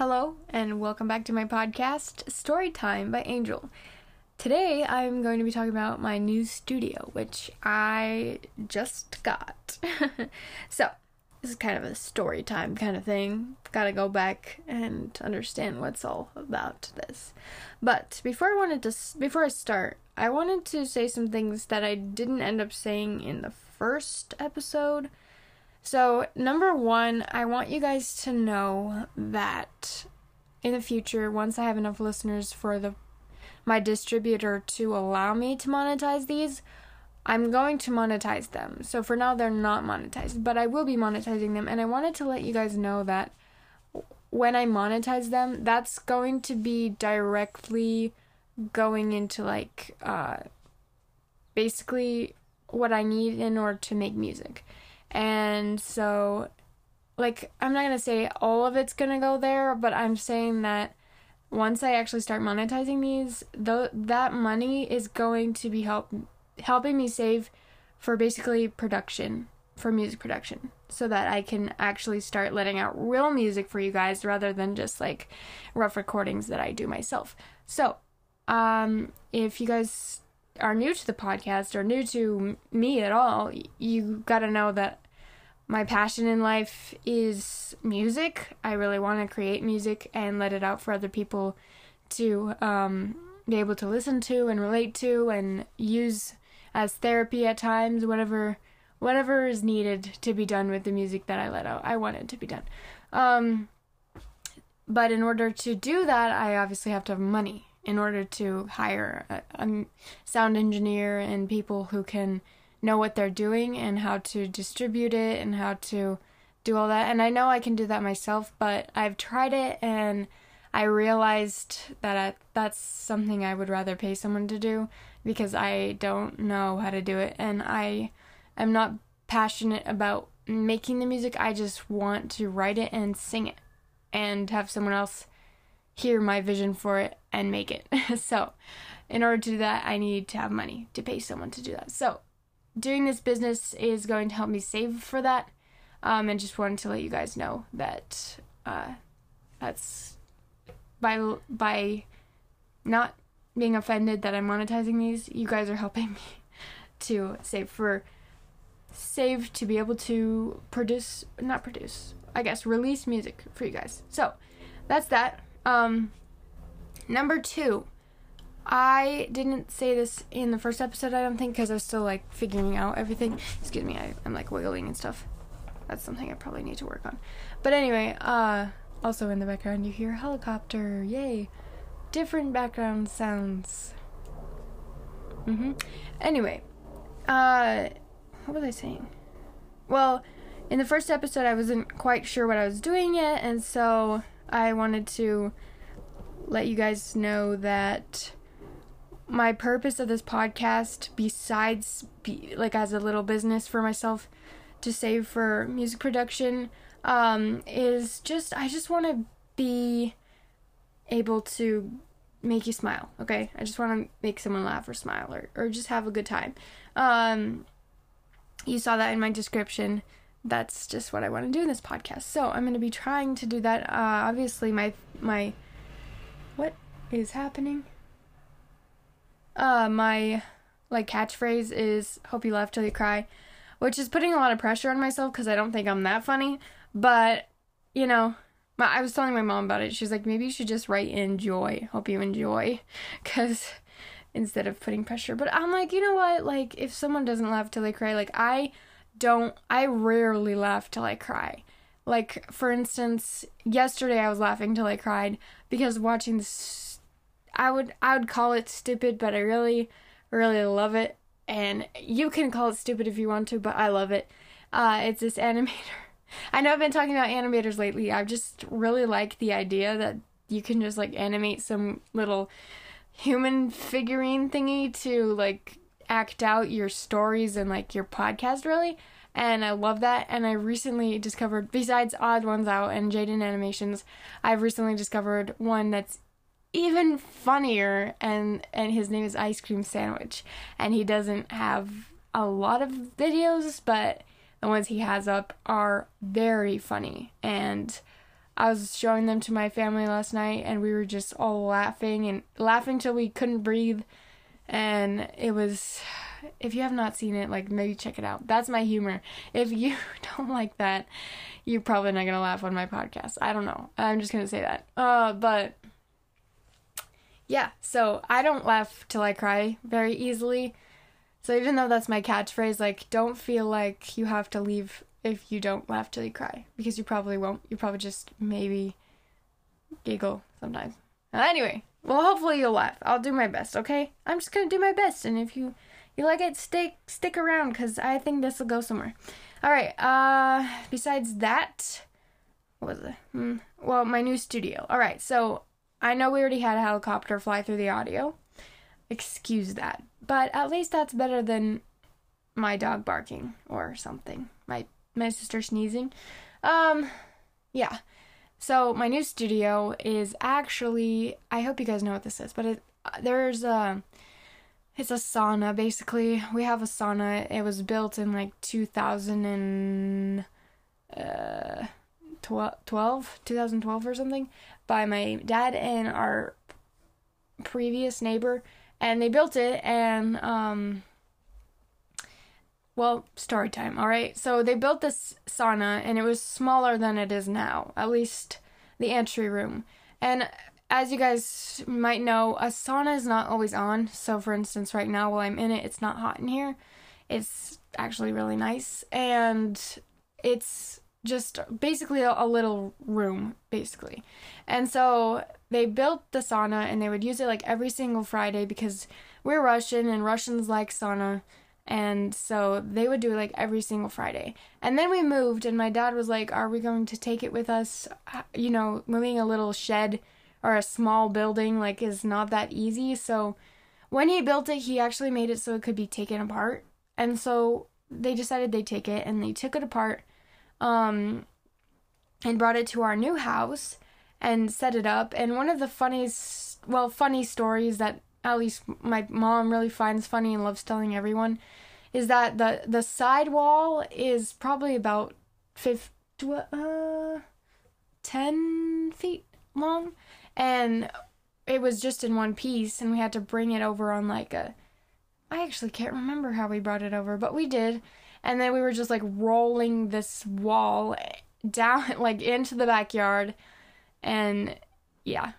Hello, and welcome back to my podcast, Storytime by Angel. Today, I'm going to be talking about my new studio, which I just got. so, this is kind of a story time kind of thing. Gotta go back and understand what's all about this. But before I wanted to, before I start, I wanted to say some things that I didn't end up saying in the first episode so, number one, I want you guys to know that in the future, once I have enough listeners for the my distributor to allow me to monetize these, I'm going to monetize them. So for now they're not monetized, but I will be monetizing them and I wanted to let you guys know that when I monetize them, that's going to be directly going into like uh basically what I need in order to make music. And so, like, I'm not going to say all of it's going to go there, but I'm saying that once I actually start monetizing these, th- that money is going to be help helping me save for basically production, for music production, so that I can actually start letting out real music for you guys rather than just like rough recordings that I do myself. So, um, if you guys are new to the podcast or new to me at all, you got to know that my passion in life is music. I really want to create music and let it out for other people to um, be able to listen to and relate to and use as therapy at times, whatever whatever is needed to be done with the music that I let out. I want it to be done. Um, but in order to do that, I obviously have to have money in order to hire a, a sound engineer and people who can know what they're doing and how to distribute it and how to do all that. And I know I can do that myself, but I've tried it and I realized that I, that's something I would rather pay someone to do because I don't know how to do it and I am not passionate about making the music. I just want to write it and sing it and have someone else hear my vision for it and make it. so, in order to do that, I need to have money to pay someone to do that. So, doing this business is going to help me save for that. Um, and just wanted to let you guys know that uh, that's by by not being offended that I'm monetizing these. You guys are helping me to save for save to be able to produce not produce I guess release music for you guys. So that's that. Um, number two, I didn't say this in the first episode, I don't think, because I was still like figuring out everything. Excuse me, I, I'm like wiggling and stuff. That's something I probably need to work on. But anyway, uh, also in the background you hear helicopter. Yay! Different background sounds. Mm Mhm. Anyway, uh, what was I saying? Well, in the first episode, I wasn't quite sure what I was doing yet, and so I wanted to let you guys know that my purpose of this podcast, besides be, like as a little business for myself to save for music production, um, is just I just want to be able to make you smile. Okay, I just want to make someone laugh or smile or or just have a good time. Um, you saw that in my description that's just what I want to do in this podcast. So I'm going to be trying to do that. Uh, obviously, my my what is happening? Uh, my like catchphrase is "Hope you laugh till you cry," which is putting a lot of pressure on myself because I don't think I'm that funny. But you know, my, I was telling my mom about it. She's like, maybe you should just write "enjoy." Hope you enjoy, because instead of putting pressure. But I'm like, you know what? Like, if someone doesn't laugh till they cry, like I don't I rarely laugh till I cry. Like for instance, yesterday I was laughing till I cried because watching this I would I would call it stupid, but I really really love it. And you can call it stupid if you want to, but I love it. Uh, it's this animator. I know I've been talking about animators lately. I've just really like the idea that you can just like animate some little human figurine thingy to like act out your stories and like your podcast really and I love that. And I recently discovered, besides Odd Ones Out and Jaiden Animations, I've recently discovered one that's even funnier, and and his name is Ice Cream Sandwich, and he doesn't have a lot of videos, but the ones he has up are very funny, and I was showing them to my family last night, and we were just all laughing and laughing till we couldn't breathe. And it was, if you have not seen it, like maybe check it out. That's my humor. If you don't like that, you're probably not gonna laugh on my podcast. I don't know. I'm just gonna say that. Uh, but yeah, so I don't laugh till I cry very easily. So even though that's my catchphrase, like don't feel like you have to leave if you don't laugh till you cry because you probably won't. You probably just maybe giggle sometimes. Anyway, well hopefully you'll laugh. I'll do my best, okay? I'm just to do my best and if you you like it, stick stick around cuz I think this will go somewhere. All right. Uh besides that, what was it? Hmm. Well, my new studio. All right. So, I know we already had a helicopter fly through the audio. Excuse that. But at least that's better than my dog barking or something. My my sister sneezing. Um, yeah. So my new studio is actually I hope you guys know what this is, but it there's a it's a sauna basically. We have a sauna. It was built in like 2000 and uh 12 2012 or something by my dad and our previous neighbor and they built it and um well, story time, all right? So they built this sauna and it was smaller than it is now, at least the entry room. And as you guys might know, a sauna is not always on. So, for instance, right now while I'm in it, it's not hot in here. It's actually really nice. And it's just basically a, a little room, basically. And so they built the sauna and they would use it like every single Friday because we're Russian and Russians like sauna. And so they would do it like every single Friday. And then we moved, and my dad was like, Are we going to take it with us? You know, moving a little shed or a small building, like, is not that easy. So when he built it, he actually made it so it could be taken apart. And so they decided they'd take it, and they took it apart um, and brought it to our new house and set it up. And one of the funniest, well, funny stories that at least my mom really finds funny and loves telling everyone is that the the side wall is probably about 50, uh, 10 feet long. And it was just in one piece and we had to bring it over on like a I actually can't remember how we brought it over, but we did. And then we were just like rolling this wall down like into the backyard. And yeah,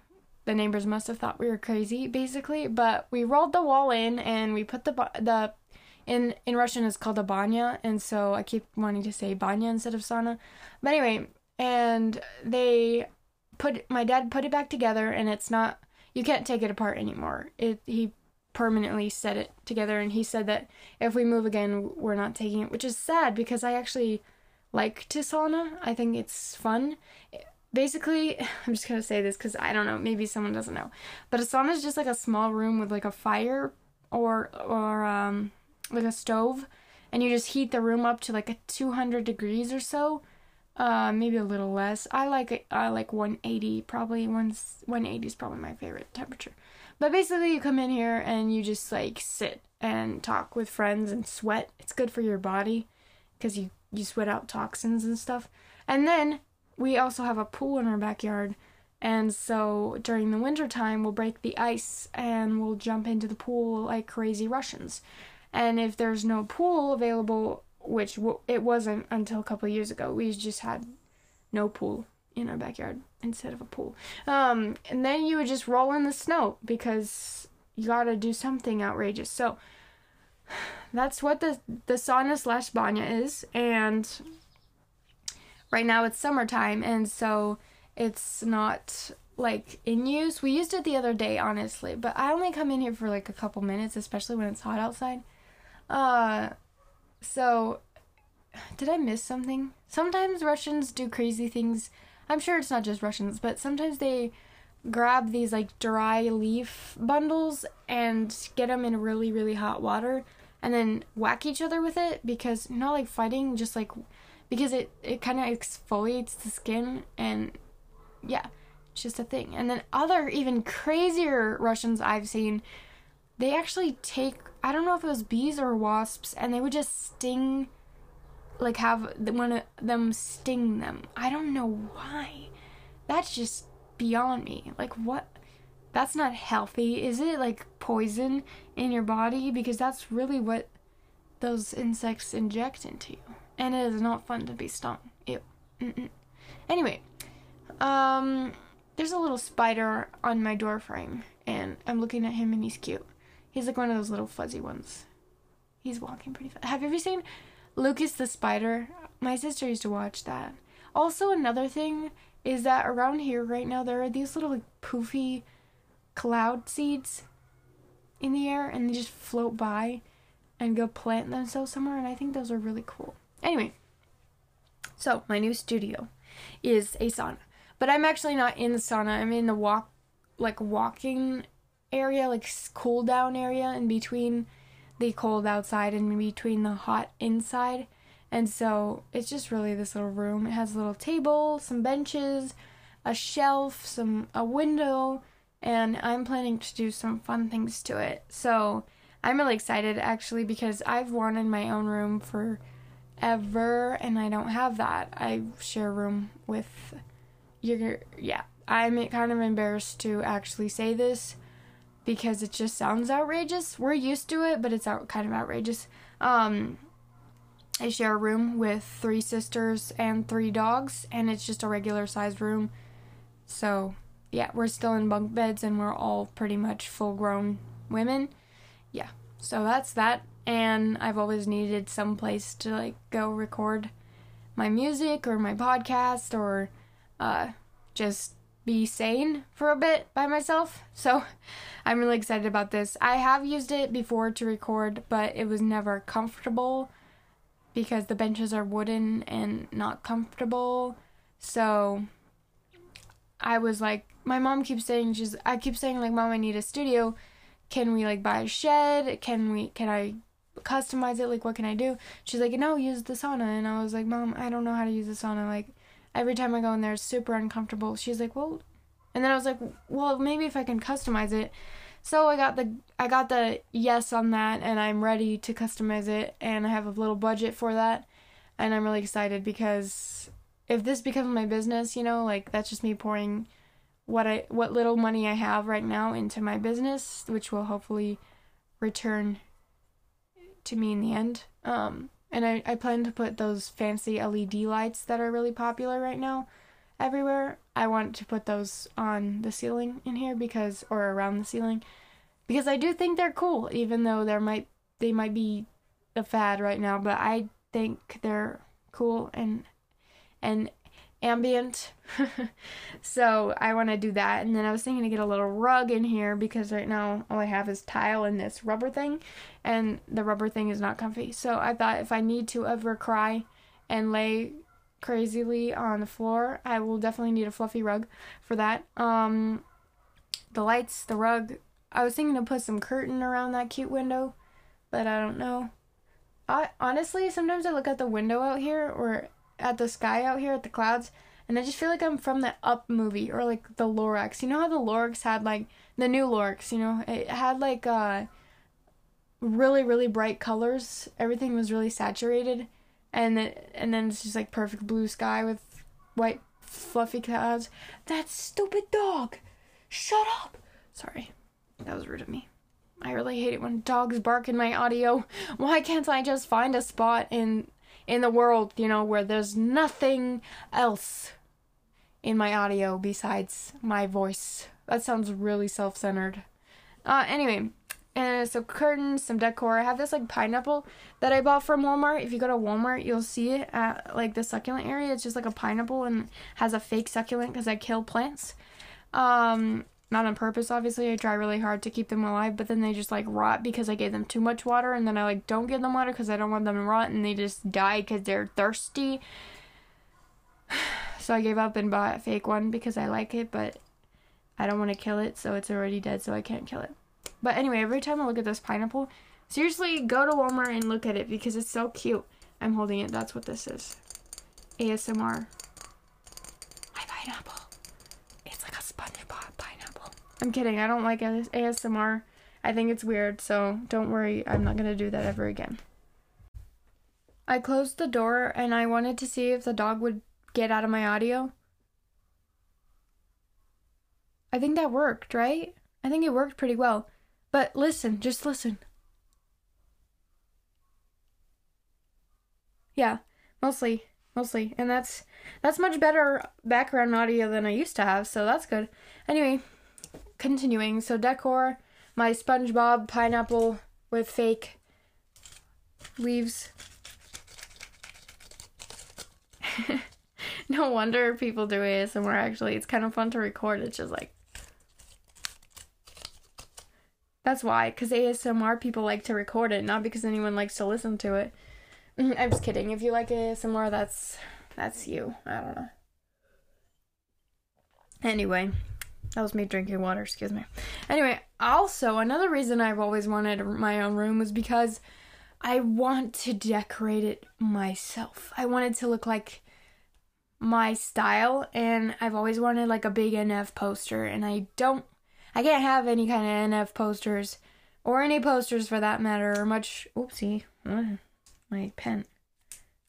the neighbors must have thought we were crazy basically. But we rolled the wall in and we put the the in in russian it's called a banya and so i keep wanting to say banya instead of sauna. But anyway and they put my dad put it back together and it's not you can't take it apart anymore. It he permanently set it together and he said that if we move again we're not taking it which is sad because i actually like to sauna. I think it's fun basically i'm just gonna say this because i don't know maybe someone doesn't know but a sauna is just like a small room with like a fire or or um like a stove and you just heat the room up to like a 200 degrees or so uh maybe a little less. I like i like 180 probably One 180 is probably my favorite temperature. But basically you come in here and you just like sit and talk with friends and sweat. It's good for your body because you you sweat out toxins and stuff. And then we also have a pool in our backyard. And so during the winter time, we'll break the ice and we'll jump into the pool like crazy Russians. And if there's no pool available, which it wasn't until a couple years ago, we just had no pool in our backyard instead of a pool. Um, and then you would just roll in the snow because you gotta do something outrageous. So that's what the the sauna slash banya is, and right now it's summertime and so it's not like in use. We used it the other day, honestly, but I only come in here for like a couple minutes, especially when it's hot outside. Uh so did I miss something? Sometimes Russians do crazy things. I'm sure it's not just Russians, but sometimes they grab these like dry leaf bundles and get them in really really hot water and then whack each other with it because not like fighting, just like because it, it kind of exfoliates the skin and yeah, it's just a thing. And then other even crazier Russians I've seen, they actually take I don't know if it was bees or wasps and they would just sting like have one of them sting them. I don't know why. that's just beyond me. Like, what? That's not healthy. Is it like poison in your body? Because that's really what those insects inject into you. And it is not fun to be stung. Ew. Mm-mm. Anyway, um, there's a little spider on my door frame, and I'm looking at him, and he's cute. He's like one of those little fuzzy ones. He's walking pretty fast. Have you ever seen Lucas the Spider? My sister used to watch that. Also, another thing is that around here right now there are these little like poofy cloud seeds in the air, and they just float by and go plant themselves somewhere, and I think those are really cool. Anyway, so my new studio is a sauna. But I'm actually not in the sauna. I'm in the walk like walking area, like cool down area in between the cold outside and in between the hot inside. And so it's just really this little room. It has a little table, some benches, a shelf, some a window, and I'm planning to do some fun things to it. So I'm really excited actually because I've wanted my own room for ever and I don't have that. I share a room with your yeah. I'm kind of embarrassed to actually say this because it just sounds outrageous. We're used to it, but it's out, kind of outrageous. Um I share a room with three sisters and three dogs and it's just a regular sized room. So, yeah, we're still in bunk beds and we're all pretty much full grown women. Yeah. So that's that and I've always needed some place to like go record my music or my podcast or uh, just be sane for a bit by myself. So I'm really excited about this. I have used it before to record, but it was never comfortable because the benches are wooden and not comfortable. So I was like, my mom keeps saying she's I keep saying like mom I need a studio. Can we like buy a shed? Can we can I customize it? Like, what can I do? She's like, no, use the sauna. And I was like, Mom, I don't know how to use the sauna. Like, every time I go in there, it's super uncomfortable. She's like, well, and then I was like, well, maybe if I can customize it. So I got the I got the yes on that, and I'm ready to customize it, and I have a little budget for that, and I'm really excited because if this becomes my business, you know, like that's just me pouring what I what little money I have right now into my business, which will hopefully return to me in the end. Um, and I, I plan to put those fancy LED lights that are really popular right now everywhere. I want to put those on the ceiling in here because or around the ceiling because I do think they're cool even though there might they might be a fad right now, but I think they're cool and and ambient. so I want to do that. And then I was thinking to get a little rug in here because right now all I have is tile and this rubber thing, and the rubber thing is not comfy. So I thought if I need to ever cry and lay crazily on the floor, I will definitely need a fluffy rug for that. Um, the lights, the rug. I was thinking to put some curtain around that cute window, but I don't know. I honestly sometimes I look at the window out here or at the sky out here at the clouds and I just feel like I'm from the Up movie or like the Lorax. You know how the Lorax had like the new Lorax, you know, it had like uh really really bright colors. Everything was really saturated and then and then it's just like perfect blue sky with white fluffy clouds. That stupid dog. Shut up. Sorry. That was rude of me. I really hate it when dogs bark in my audio. Why can't I just find a spot in in the world, you know, where there's nothing else in my audio besides my voice. That sounds really self centered. Uh, anyway, and so curtains, some decor. I have this like pineapple that I bought from Walmart. If you go to Walmart, you'll see it at like the succulent area. It's just like a pineapple and has a fake succulent because I kill plants. Um, not on purpose obviously. I try really hard to keep them alive but then they just like rot because i gave them too much water and then i like don't give them water because i don't want them to rot and they just die because they're thirsty. So i gave up and bought a fake one because i like it but i don't want to kill it so it's already dead so i can't kill it. But anyway every time i look at this pineapple seriously go to walmart and look at it because it's so cute. I'm holding it. That's what this is. Asmr my pineapple I'm kidding. I don't like ASMR. I think it's weird, so don't worry. I'm not going to do that ever again. I closed the door and I wanted to see if the dog would get out of my audio. I think that worked, right? I think it worked pretty well. But listen, just listen. Yeah, mostly, mostly. And that's that's much better background audio than I used to have, so that's good. Anyway, continuing. So decor, my SpongeBob pineapple with fake leaves. no wonder people do ASMR actually. It's kind of fun to record. It's just like That's why, because ASMR people like to record it, not because anyone likes to listen to it. I'm just kidding. If you like ASMR, that's that's you. I don't know. Anyway, that was me drinking water, excuse me. Anyway, also, another reason I've always wanted my own room was because I want to decorate it myself. I want it to look like my style, and I've always wanted like a big NF poster, and I don't I can't have any kind of NF posters or any posters for that matter or much. Oopsie, my pen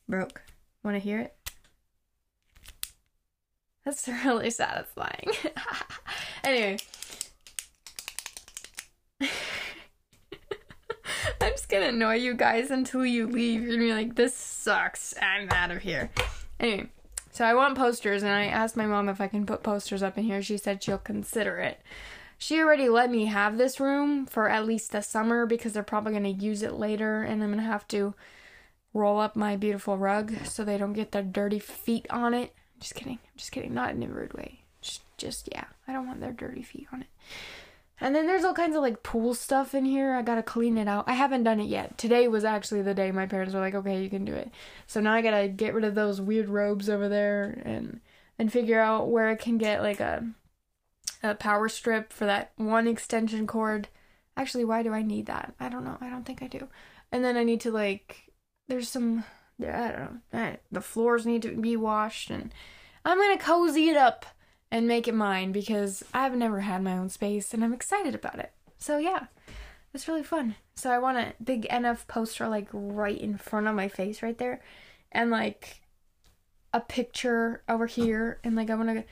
broke. Want to hear it? That's really satisfying. anyway. I'm just gonna annoy you guys until you leave. You're gonna be like, this sucks. I'm out of here. Anyway, so I want posters, and I asked my mom if I can put posters up in here. She said she'll consider it she already let me have this room for at least the summer because they're probably to use it later and I'm to have to roll up my beautiful rug so they don't get their dirty feet on it. Just kidding. I'm just kidding. Not in a rude way. Just, just, yeah. I don't want their dirty feet on it. And then there's all kinds of like pool stuff in here. I gotta clean it out. I haven't done it yet. Today was actually the day my parents were like, okay, you can do it. So now I gotta get rid of those weird robes over there and and figure out where I can get like a a power strip for that one extension cord. Actually, why do I need that? I don't know. I don't think I do. And then I need to like there's some I don't know. The floors need to be washed and I'm to cozy it up and make it mine because I've never had my own space and I'm excited about it. So yeah. It's really fun. So I want a big NF poster like right in front of my face right there and like a picture over here and like I want to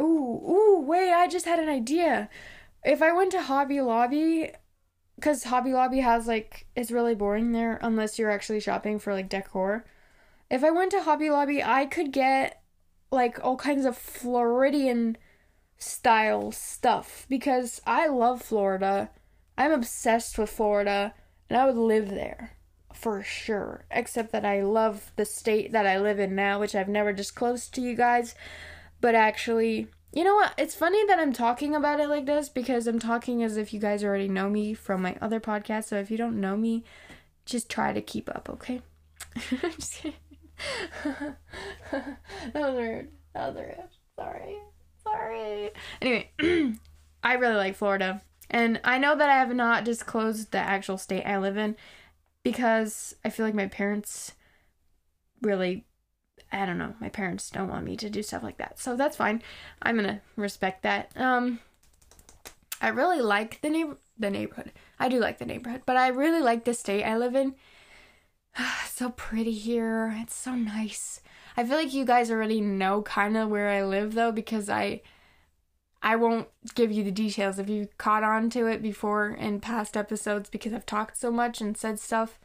Ooh, ooh, wait, I just had an idea. If I went to Hobby Lobby, because Hobby Lobby has like, it's really boring there unless you're actually shopping for like decor. If I went to Hobby Lobby, I could get like all kinds of Floridian style stuff because I love Florida. I'm obsessed with Florida and I would live there for sure. Except that I love the state that I live in now, which I've never disclosed to you guys but actually, you know what? It's funny that I'm talking about it like this because I'm talking as if you guys already know me from my other podcast. So if you don't know me, just try to keep up, okay? just kidding. that was rude. That was rude. Sorry. Sorry. Anyway, I really like Florida. And I know that I have not disclosed the actual state I live in because I feel like my parents really I don't know. My parents don't want me to do stuff like that. So that's fine. I'm going to respect that. Um I really like the neighbor the neighborhood. I do like the neighborhood, but I really like the state I live in. so pretty here. It's so nice. I feel like you guys already know kind of where I live though because I I won't give you the details if you caught on to it before in past episodes because I've talked so much and said stuff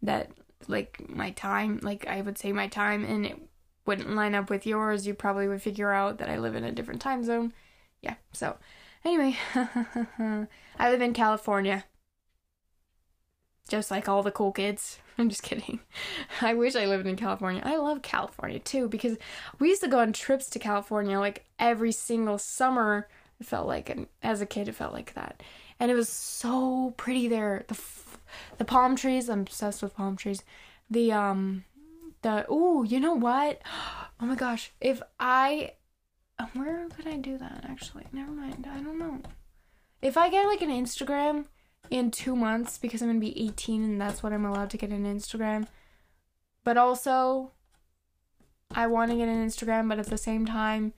that like my time, like I would say my time, and it wouldn't line up with yours, you probably would figure out that I live in a different time zone. Yeah, so anyway, I live in California. Just like all the cool kids. I'm just kidding. I wish I lived in California. I love California too because we used to go on trips to California like every single summer. It felt like, and as a kid, it felt like that. And it was so pretty there. The the palm trees, I'm obsessed with palm trees. The um the oh, you know what? Oh my gosh, if I where could I do that actually? Never mind. I don't know. If I get like an Instagram in 2 months because I'm going to be 18 and that's what I'm allowed to get an Instagram. But also I want to get an Instagram, but at the same time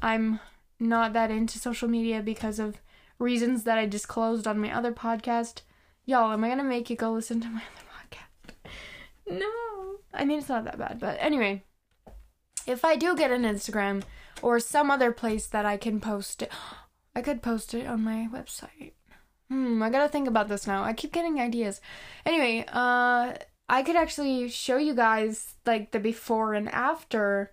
I'm not that into social media because of reasons that I disclosed on my other podcast. Y'all, am I gonna make you go listen to my other podcast? No. I mean, it's not that bad, but anyway. If I do get an Instagram or some other place that I can post it. I could post it on my website. Hmm, I gotta think about this now. I keep getting ideas. Anyway, uh, I could actually show you guys like the before and after,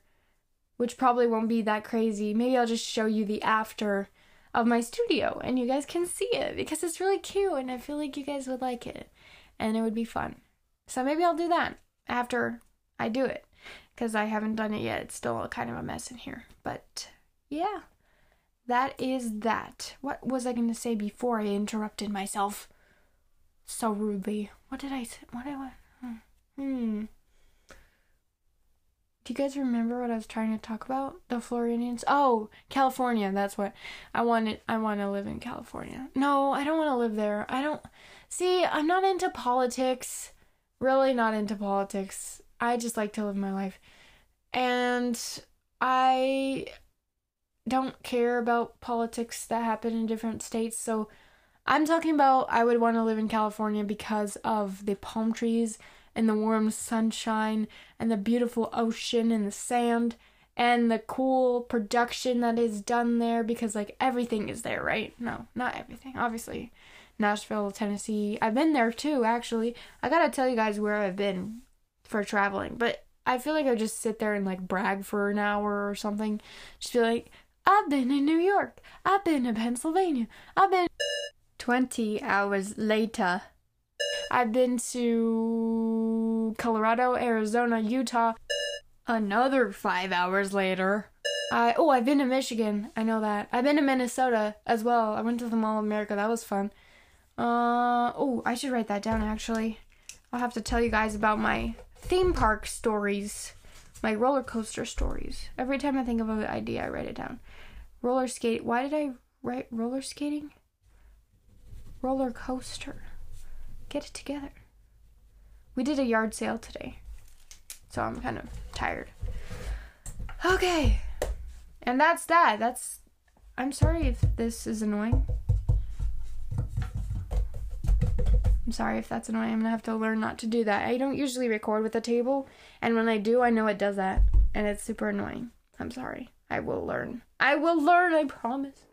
which probably won't be that crazy. Maybe I'll just show you the after of my studio and you guys can see it because it's really cute and I feel like you guys would like it and it would be fun. So maybe I'll do that after I do it because I haven't done it yet. It's still kind of a mess in here. But yeah that is that. What was I going to say before I interrupted myself so rudely? What did I say? What did I hmm. Do you guys remember what I was trying to talk about? The Floridians? Oh, California. That's what I wanted. I want to live in California. No, I don't want to live there. I don't. See, I'm not into politics. Really not into politics. I just like to live my life. And I don't care about politics that happen in different states. So I'm talking about I would want to live in California because of the palm trees and the warm sunshine and the beautiful ocean and the sand and the cool production that is done there because like everything is there, right? No, not everything. Obviously, Nashville, Tennessee. I've been there too, actually. I got to tell you guys where I've been for traveling, but I feel like I just sit there and like brag for an hour or something. Just be like, I've been in New York. I've been in Pennsylvania. I've been 20 hours later. I've been to Colorado, Arizona, Utah. Another five hours later. I oh, I've been to Michigan. I know that. I've been to Minnesota as well. I went to the Mall of America. That was fun. Uh oh, I should write that down actually. I'll have to tell you guys about my theme park stories my roller coaster stories. Every time I think of an idea, I write it down. Roller skate. Why did I write roller skating? Roller coaster. Get it together. We did a yard sale today, so I'm kind of tired. Okay, and that's that. That's. I'm sorry if this is annoying. I'm sorry if that's annoying. I'm gonna have to learn not to do that. I don't usually record with a table, and when I do, I know it does that, and it's super annoying. I'm sorry. I will learn. I will learn, I promise.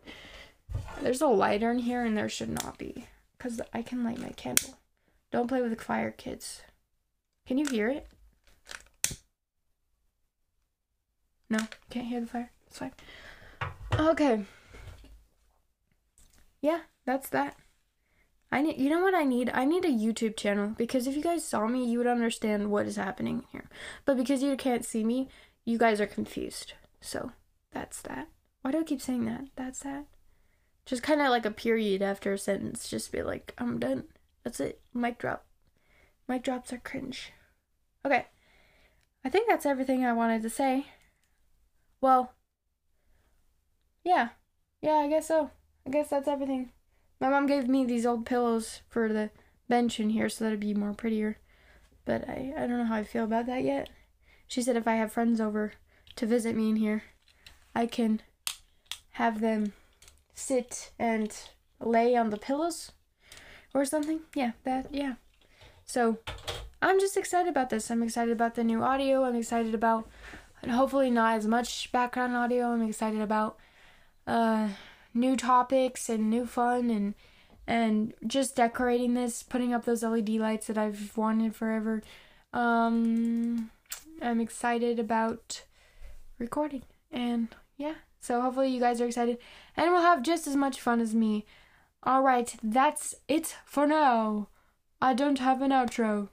There's a lighter in here, and there should not be, because I can light my candle. Don't play with the fire, kids. Can you hear it? No, can't hear the fire. It's fine. Okay. Yeah, that's that. I need, you know what I need? I need a YouTube channel because if you guys saw me, you would understand what is happening here. But because you can't see me, you guys are confused. So that's that. Why do I keep saying that? That's that. Just kind of like a period after a sentence. Just be like, I'm done. That's it. Mic drop. Mic drops are cringe. Okay. I think that's everything I wanted to say. Well, yeah. Yeah, I guess so. I guess that's everything. My mom gave me these old pillows for the bench in here so that it'd be more prettier. But I, I don't know how I feel about that yet. She said if I have friends over to visit me in here, I can have them sit and lay on the pillows or something. Yeah, that, yeah. So I'm just excited about this. I'm excited about the new audio. I'm excited about, hopefully, not as much background audio. I'm excited about, uh, new topics and new fun and and just decorating this, putting up those LED lights that I've wanted forever. Um, I'm excited about recording and yeah, so hopefully you guys are excited and we'll have just as much fun as me. All right, that's it for now. I don't have an outro.